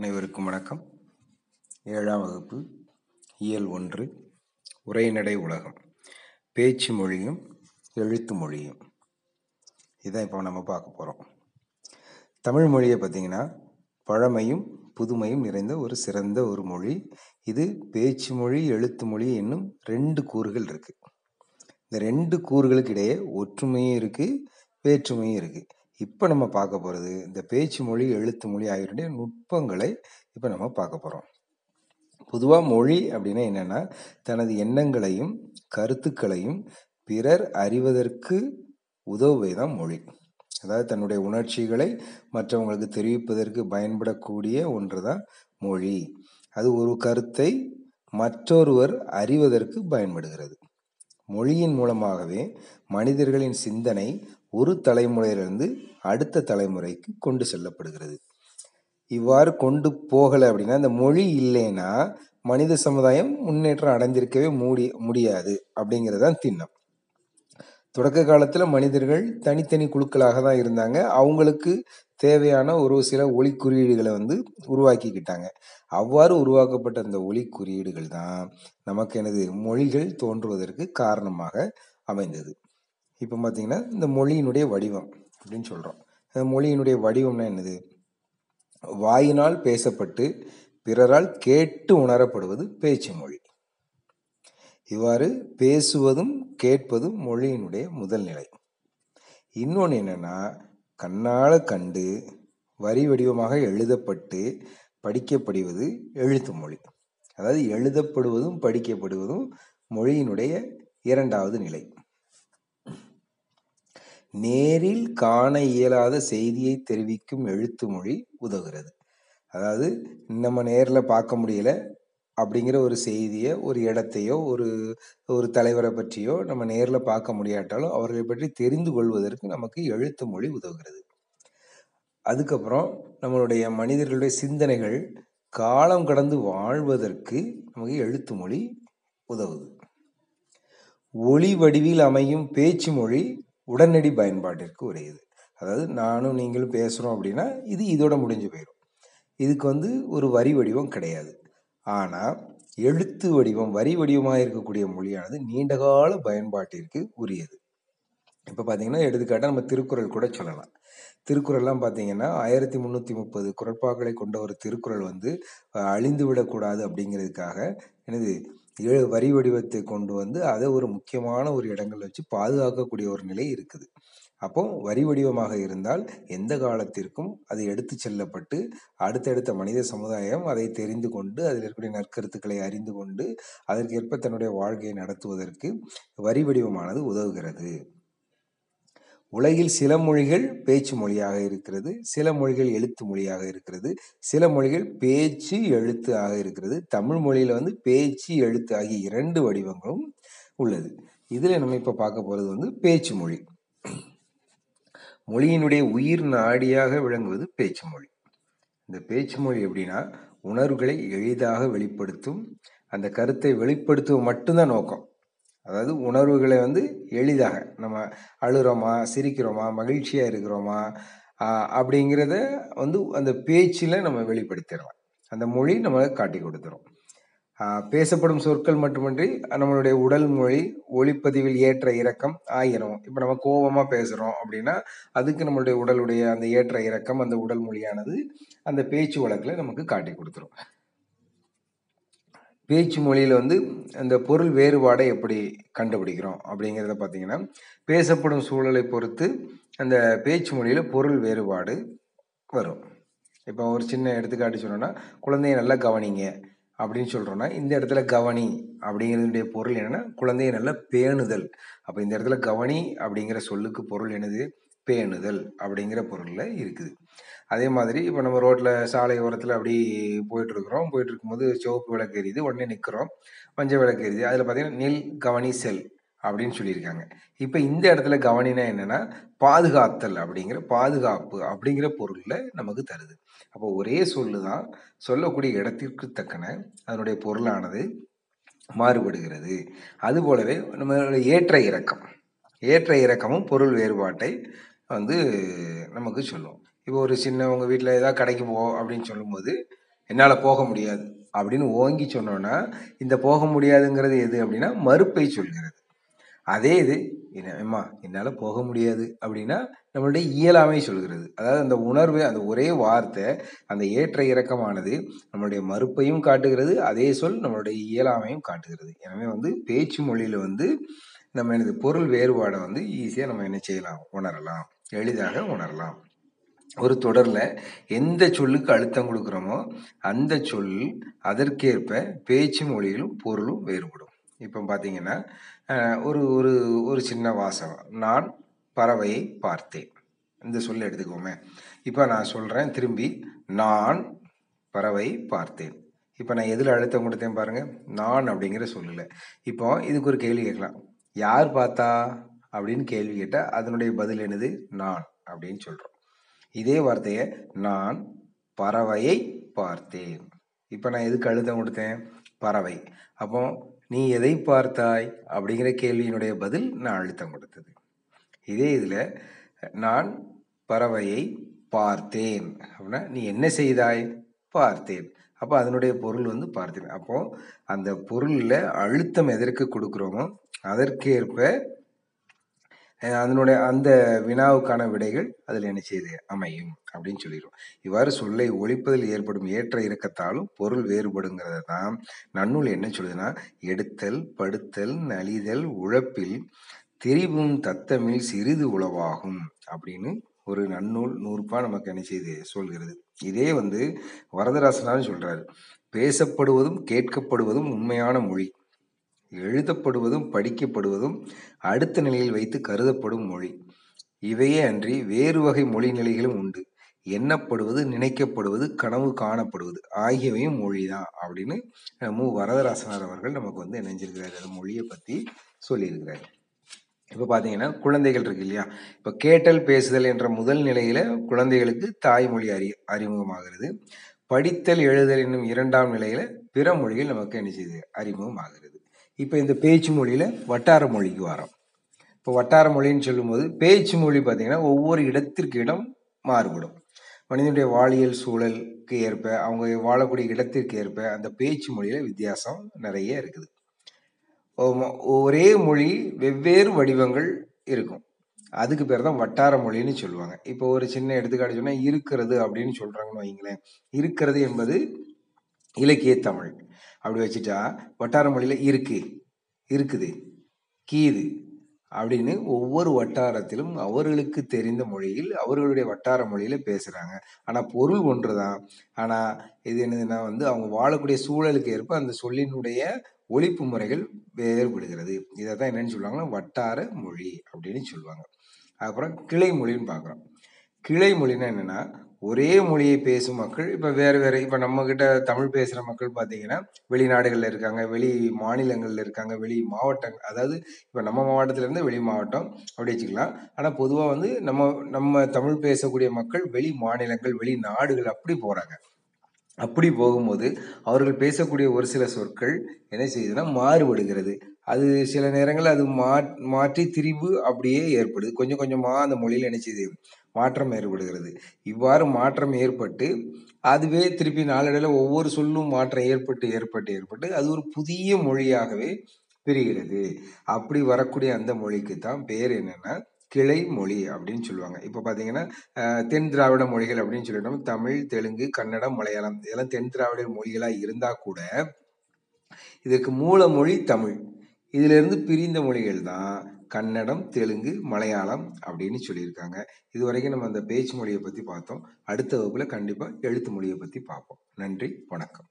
அனைவருக்கும் வணக்கம். ஏழாம் வகுப்பு இயல் ஒன்று உரைநடை உலகம். பேச்சு மொழியும் எழுத்து மொழியும். இதான் இப்போ நம்ம பார்க்க போகிறோம் தமிழ் மொழியை பார்த்தீங்கன்னா பழமையும் புதுமையும் நிறைந்த ஒரு சிறந்த ஒரு மொழி. இது பேச்சு மொழி எழுத்து மொழி என்னும் ரெண்டு கூறுகள் இருக்குது இந்த ரெண்டு கூறுகளுக்கு இடையே ஒற்றுமையும் இருக்குது வேற்றுமையும் இருக்குது இப்போ நம்ம பார்க்க போகிறது இந்த பேச்சு மொழி எழுத்து மொழி ஆகியோருடைய நுட்பங்களை இப்போ நம்ம பார்க்க போகிறோம் பொதுவாக மொழி அப்படின்னா என்னென்னா தனது எண்ணங்களையும் கருத்துக்களையும் பிறர் அறிவதற்கு உதவுவே தான் மொழி. அதாவது தன்னுடைய உணர்ச்சிகளை மற்றவங்களுக்கு தெரிவிப்பதற்கு பயன்படக்கூடிய ஒன்று தான் மொழி. அது ஒரு கருத்தை மற்றொருவர் அறிவதற்கு பயன்படுகிறது. மொழியின் மூலமாகவே மனிதர்களின் சிந்தனை ஒரு தலைமுறையிலிருந்து அடுத்த தலைமுறைக்கு கொண்டு செல்லப்படுகிறது. இவ்வாறு கொண்டு போகலை அப்படின்னா இந்த மொழி இல்லைன்னா மனித சமுதாயம் முன்னேற்றம் அடைந்திருக்கவே மூடி முடியாது அப்படிங்கிறது தான் திண்ணம். தொடக்க காலத்தில் மனிதர்கள் தனித்தனி குழுக்களாக தான் இருந்தாங்க. அவங்களுக்கு தேவையான ஒரு சில ஒளி குறியீடுகளை வந்து உருவாக்கிக்கிட்டாங்க. அவ்வாறு உருவாக்கப்பட்ட அந்த ஒளி குறியீடுகள் தான் நமக்கு எனது மொழிகள் தோன்றுவதற்கு காரணமாக அமைந்தது. இப்போ பார்த்திங்கன்னா இந்த மொழியினுடைய வடிவம் அப்படின்னு சொல்கிறோம் மொழியினுடைய வடிவம்னா என்னது? வாயினால் பேசப்பட்டு பிறரால் கேட்டு உணரப்படுவது பேச்சு மொழி. இவ்வாறு பேசுவதும் கேட்பதும் மொழியினுடைய முதல் நிலை. இன்னொன்று என்னன்னா கண்ணால் கண்டு வரி வடிவமாக எழுதப்பட்டு படிக்கப்படுவது எழுத்து மொழி. அதாவது எழுதப்படுவதும் படிக்கப்படுவதும் மொழியினுடைய இரண்டாவது நிலை. நேரில் காண இயலாத செய்தியை தெரிவிக்கும் எழுத்து மொழி உதவுகிறது. அதாவது நம்ம நேரில் பார்க்க முடியல அப்படிங்கிற ஒரு செய்தியை ஒரு இடத்தையோ ஒரு ஒரு தலைவரை பற்றியோ நம்ம நேரில் பார்க்க முடியாட்டாலும் அவர்களை பற்றி தெரிந்து கொள்வதற்கு நமக்கு எழுத்து மொழி உதவுகிறது. அதுக்கப்புறம் நம்மளுடைய மனிதர்களுடைய சிந்தனைகள் காலம் கடந்து வாழ்வதற்கு நமக்கு எழுத்து மொழி உதவுது. ஒளி வடிவில் அமையும் பேச்சு மொழி உடனடி பயன்பாட்டிற்கு உரியது. அதாவது நானும் நீங்களும் பேசுகிறோம் அப்படின்னா இது இதோட முடிஞ்சு போயிடும் இதுக்கு வந்து ஒரு வரி வடிவம் கிடையாது. ஆனால் எழுத்து வடிவம் வரி வடிவமாக இருக்கக்கூடிய மொழியானது நீண்டகால பயன்பாட்டிற்கு உரியது. இப்போ பார்த்தீங்கன்னா எடுத்துக்காட்டாக நம்ம திருக்குறள் கூட சொல்லலாம். திருக்குறள்லாம் பார்த்தீங்கன்னா ஆயிரத்தி முந்நூற்றி முப்பது குரட்பாக்களை கொண்ட ஒரு திருக்குறள் வந்து அழிந்து விடக்கூடாது அப்படிங்கிறதுக்காக எனது ஏழு வரி வடிவத்தை கொண்டு வந்து அதை ஒரு முக்கியமான ஒரு இடங்கள் வச்சு பாதுகாக்கக்கூடிய ஒரு நிலை இருக்குது. அப்போ வரி வடிவமாக இருந்தால் எந்த காலத்திற்கும் அது எடுத்து செல்லப்பட்டு அடுத்தடுத்த மனித சமுதாயம் அதை தெரிந்து கொண்டு அதில் இருக்கக்கூடிய நற்கருத்துக்களை அறிந்து கொண்டு அதற்கேற்ப தன்னுடைய வாழ்க்கையை நடத்துவதற்கு வரி வடிவமானது உதவுகிறது. உலகில் சில மொழிகள் பேச்சு மொழியாக இருக்கிறது சில மொழிகள் எழுத்து மொழியாக இருக்கிறது சில மொழிகள் பேச்சு எழுத்து ஆக இருக்கிறது. தமிழ் மொழியில் வந்து பேச்சு எழுத்து ஆகிய இரண்டு வடிவங்களும் உள்ளது. இதில் நம்ம இப்போ பார்க்க போகிறது வந்து பேச்சு மொழி. மொழியினுடைய உயிர் நாடியாக விளங்குவது பேச்சு மொழி. இந்த பேச்சு மொழி எப்படின்னா உணர்வுகளை எளிதாக வெளிப்படுத்தும் அந்த கருத்தை வெளிப்படுத்துவது மட்டும்தான் நோக்கம். அதாவது உணர்வுகளை வந்து எளிதாக நம்ம அழுகிறோமா சிரிக்கிறோமா மகிழ்ச்சியாக இருக்கிறோமா அப்படிங்கிறத வந்து அந்த பேச்சில் நம்ம வெளிப்படுத்திடலாம். அந்த மொழி நம்ம காட்டி கொடுத்துரும். பேசப்படும் சொற்கள் மட்டுமின்றி நம்மளுடைய உடல் மொழி ஒளிப்பதிவில் ஏற்ற இறக்கம் ஆயிரும். இப்போ நம்ம கோபமாக பேசுகிறோம் அப்படின்னா அதுக்கு நம்மளுடைய உடலுடைய அந்த ஏற்ற இறக்கம் அந்த உடல் மொழியானது அந்த பேச்சு வழக்கில் நமக்கு காட்டி கொடுத்துரும். பேச்சு மொழியில் வந்து அந்த பொருள் வேறுபாடை எப்படி கண்டுபிடிக்கிறோம் அப்படிங்கிறத பார்த்தீங்கன்னா பேசப்படும் சூழலை பொறுத்து அந்த பேச்சு மொழியில் பொருள் வேறுபாடு வரும். இப்போ ஒரு சின்ன எடுத்துக்காட்டு சொன்னோன்னா குழந்தைய நல்லா கவனிங்க அப்படின்னு சொல்கிறோன்னா இந்த இடத்துல கவனி அப்படிங்கிறதுடைய பொருள் என்னென்னா குழந்தைய நல்லா பேணுதல். அப்போ இந்த இடத்துல கவனி அப்படிங்கிற சொல்லுக்கு பொருள் என்னது? பேணுதல் அப்படிங்கிற பொருளில் இருக்குது. அதே மாதிரி இப்போ நம்ம ரோட்டில் சாலை ஓரத்தில் அப்படி போயிட்டுருக்குறோம். போயிட்டு இருக்கும்போது சிவப்பு விளக்கு எரியுது. உடனே நிற்கிறோம் மஞ்சள் விளக்கு எரியுது. அதில் பார்த்தீங்கன்னா நெல் கவனி செல் அப்படின்னு சொல்லியிருக்காங்க. இப்போ இந்த இடத்துல கவனினா என்னென்னா பாதுகாத்தல் அப்படிங்கிற பாதுகாப்பு அப்படிங்கிற பொருளில் நமக்கு தருது. அப்போ ஒரே சொல்லு தான் சொல்லக்கூடிய இடத்திற்கு தக்கன அதனுடைய பொருளானது மாறுபடுகிறது. அதுபோலவே நம்மளுடைய ஏற்ற இறக்கம். ஏற்ற இறக்கமும் பொருள் வேறுபாட்டை வந்து நமக்கு சொல்லும். இப்போ ஒரு சின்ன உங்கள் வீட்டில் ஏதாவது கடைக்கு போ அப்படின்னு சொல்லும்போது என்னால் போக முடியாது. அப்படின்னு ஓங்கி சொன்னோன்னா இந்த போக முடியாதுங்கிறது எது அப்படின்னா மறுப்பை சொல்கிறது. அதே இது அம்மா என்னால் போக முடியாது. அப்படின்னா நம்மளுடைய இயலாமை சொல்கிறது. அதாவது அந்த உணர்வு அந்த ஒரே வார்த்தை அந்த ஏற்ற இறக்கமானது நம்மளுடைய மறுப்பையும் காட்டுகிறது அதே சொல் நம்மளுடைய இயலாமையும் காட்டுகிறது. எனவே வந்து பேச்சு மொழியில் வந்து நம்ம எனது பொருள் வேறுபாடை வந்து ஈஸியாக நம்ம என்ன செய்யலாம்? உணரலாம். எளிதாக உணரலாம். ஒரு தொடரில் எந்த சொல்லுக்கு அழுத்தம் கொடுக்குறோமோ அந்த சொல் அதற்கேற்ப பேச்சு மொழியிலும் பொருளும் வேறுபடும். இப்போ பார்த்தீங்கன்னா ஒரு ஒரு ஒரு சின்ன வாசகம். நான் பறவையை பார்த்தேன். இந்த சொல்லை எடுத்துக்கோமே. இப்போ நான் சொல்கிறேன் திரும்பி நான் பறவை பார்த்தேன். இப்போ நான் எதில் அழுத்தம் கொடுத்தேன் பாருங்கள் நான் அப்படிங்கிற சொல்லலை. இப்போ இதுக்கு ஒரு கேள்வி கேட்கலாம். யார் பார்த்தா? அப்படின்னு கேள்வி கேட்டால் அதனுடைய பதில் என்னது? நான் அப்படின்னு சொல்கிறோம் இதே வார்த்தையை நான் பறவையை பார்த்தேன். இப்போ நான் எதுக்கு அழுத்தம் கொடுத்தேன்? பறவை. அப்போ நீ எதை பார்த்தாய்? அப்படிங்கிற கேள்வியினுடைய பதில் நான் அழுத்தம் கொடுத்தது. இதே இதில் நான் பறவையை பார்த்தேன். அப்படின்னா நீ என்ன செய்தாய்? பார்த்தேன். அப்போ அதனுடைய பொருள் வந்து பார்த்தேன். அப்போது அந்த பொருளில் அழுத்தம் எதற்கு கொடுக்குறோமோ அதற்கேற்ப அதனுடைய அந்த வினாவுக்கான விடைகள் அதில் என்ன செய்து அமையும் அப்படின்னு சொல்லிடுவோம் இவ்வாறு சொல்லை ஒழிப்பதில் ஏற்படும் ஏற்ற இறக்கத்தாலும் பொருள் வேறுபடுங்கிறத தான் நன்னூல் என்ன சொல்லுதுன்னா எடுத்தல் படுத்தல் நலிதல் உழப்பில் திரிவும் தத்தமில் சிறிது உளவாகும் அப்படின்னு ஒரு நன்னூல் நூறுபா நமக்கு என்ன செய்து சொல்கிறது. இதே வந்து வரதராசனாலும் சொல்றாரு. பேசப்படுவதும் கேட்கப்படுவதும் உண்மையான மொழி. எழுதப்படுவதும் படிக்கப்படுவதும் அடுத்த நிலையில் வைத்து கருதப்படும் மொழி. இவையே அன்றி வேறு வகை மொழி நிலைகளும் உண்டு. எண்ணப்படுவது நினைக்கப்படுவது கனவு காணப்படுவது ஆகியவையும் மொழி தான் அப்படின்னு மு. வரதராசனார் அவர்கள் நமக்கு வந்து இணைஞ்சிருக்கிறார். அந்த மொழியை பற்றி சொல்லியிருக்கிறார். இப்போ பார்த்தீங்கன்னா குழந்தைகள் இருக்கு இல்லையா? இப்போ கேட்டல் பேசுதல் என்ற முதல் நிலையில குழந்தைகளுக்கு தாய்மொழி அறி அறிமுகமாகிறது. படித்தல் எழுதல் என்னும் இரண்டாம் நிலையில பிற மொழிகள் நமக்கு என்ன செய்யுது அறிமுகமாகிறது. இப்போ இந்த பேச்சு மொழியில் வட்டார மொழிக்கு வரோம். இப்போ வட்டார மொழின்னு சொல்லும்போது பேச்சு மொழி பார்த்திங்கன்னா ஒவ்வொரு இடத்திற்கு இடம் மாறுபடும். மனிதனுடைய வாழியல் சூழலுக்கு ஏற்ப அவங்க வாழக்கூடிய இடத்திற்கு ஏற்ப அந்த பேச்சு மொழியில் வித்தியாசம் நிறைய இருக்குது. ஒரே மொழி வெவ்வேறு வடிவங்கள் இருக்கும். அதுக்கு பேர் தான் வட்டார மொழின்னு சொல்லுவாங்க. இப்போ ஒரு சின்ன எடுத்துக்காட்டு சொன்னால் இருக்கிறது அப்படின்னு சொல்கிறாங்கன்னு வைங்களேன். இருக்கிறது என்பது இலக்கிய தமிழ். அப்படி வச்சுட்டா வட்டார மொழியில் இருக்கு இருக்குது கீது அப்படின்னு ஒவ்வொரு வட்டாரத்திலும் அவர்களுக்கு தெரிந்த மொழியில் அவர்களுடைய வட்டார மொழியில் பேசுகிறாங்க ஆனால் பொருள் ஒன்று தான் ஆனால் இது என்னதுன்னா வந்து அவங்க வாழக்கூடிய சூழலுக்கு ஏற்ப அந்த சொல்லினுடைய ஒழிப்பு முறைகள் வேறுபடுகிறது. இதை தான் என்னென்னு சொல்லுவாங்கன்னா வட்டார மொழி அப்படின்னு சொல்லுவாங்க. அப்புறம் கிளை மொழின்னு பார்க்குறோம். கிளை மொழின்னா என்னன்னா ஒரே மொழியை பேசும் மக்கள் இப்போ வேறு வேறு இப்போ நம்ம தமிழ் பேசுகிற மக்கள் பார்த்தீங்கன்னா வெளிநாடுகளில் இருக்காங்க வெளி மாநிலங்களில் இருக்காங்க வெளி மாவட்டங்கள் அதாவது இப்போ நம்ம மாவட்டத்திலேருந்து வெளி மாவட்டம் அப்படி வச்சுக்கலாம். ஆனால் பொதுவாக வந்து நம்ம நம்ம தமிழ் பேசக்கூடிய மக்கள் வெளி மாநிலங்கள் வெளி நாடுகள் அப்படி போகிறாங்க அப்படி போகும்போது அவர்கள் பேசக்கூடிய ஒரு சில சொற்கள் என்ன செய்யுதுன்னா மாறுபடுகிறது. அது சில நேரங்கள் அது மா மாற்றி திரிவு அப்படியே ஏற்படுது. கொஞ்சம் கொஞ்சமாக அந்த மொழியில் என்ன செய்யுது மாற்றம் ஏற்படுகிறது. இவ்வாறு மாற்றம் ஏற்பட்டு அதுவே திருப்பி நாளடைவில் ஒவ்வொரு சொல்லும் மாற்றம் ஏற்பட்டு ஏற்பட்டு ஏற்பட்டு அது ஒரு புதிய மொழியாகவே பிரிகிறது. அப்படி வரக்கூடிய அந்த மொழிக்கு தான் பேர் என்னென்னா கிளை மொழி அப்படின்னு சொல்லுவாங்க. இப்போ பார்த்தீங்கன்னா தென் திராவிட மொழிகள் அப்படின்னு சொல்லிட்டோம். தமிழ் தெலுங்கு கன்னடம் மலையாளம் இதெல்லாம் தென் திராவிட மொழிகளாக இருந்தால் கூட இதற்கு மூல மொழி தமிழ் இதிலிருந்து பிரிந்த மொழிகள் தான் கன்னடம் தெலுங்கு மலையாளம் அப்படின்னு சொல்லியிருக்காங்க. இது வரைக்கும் நம்ம அந்த பேச்சு மொழியை பற்றி பார்த்தோம். அடுத்த வகுப்பில் கண்டிப்பாக எழுத்து மொழியை பற்றி பார்ப்போம். நன்றி வணக்கம்.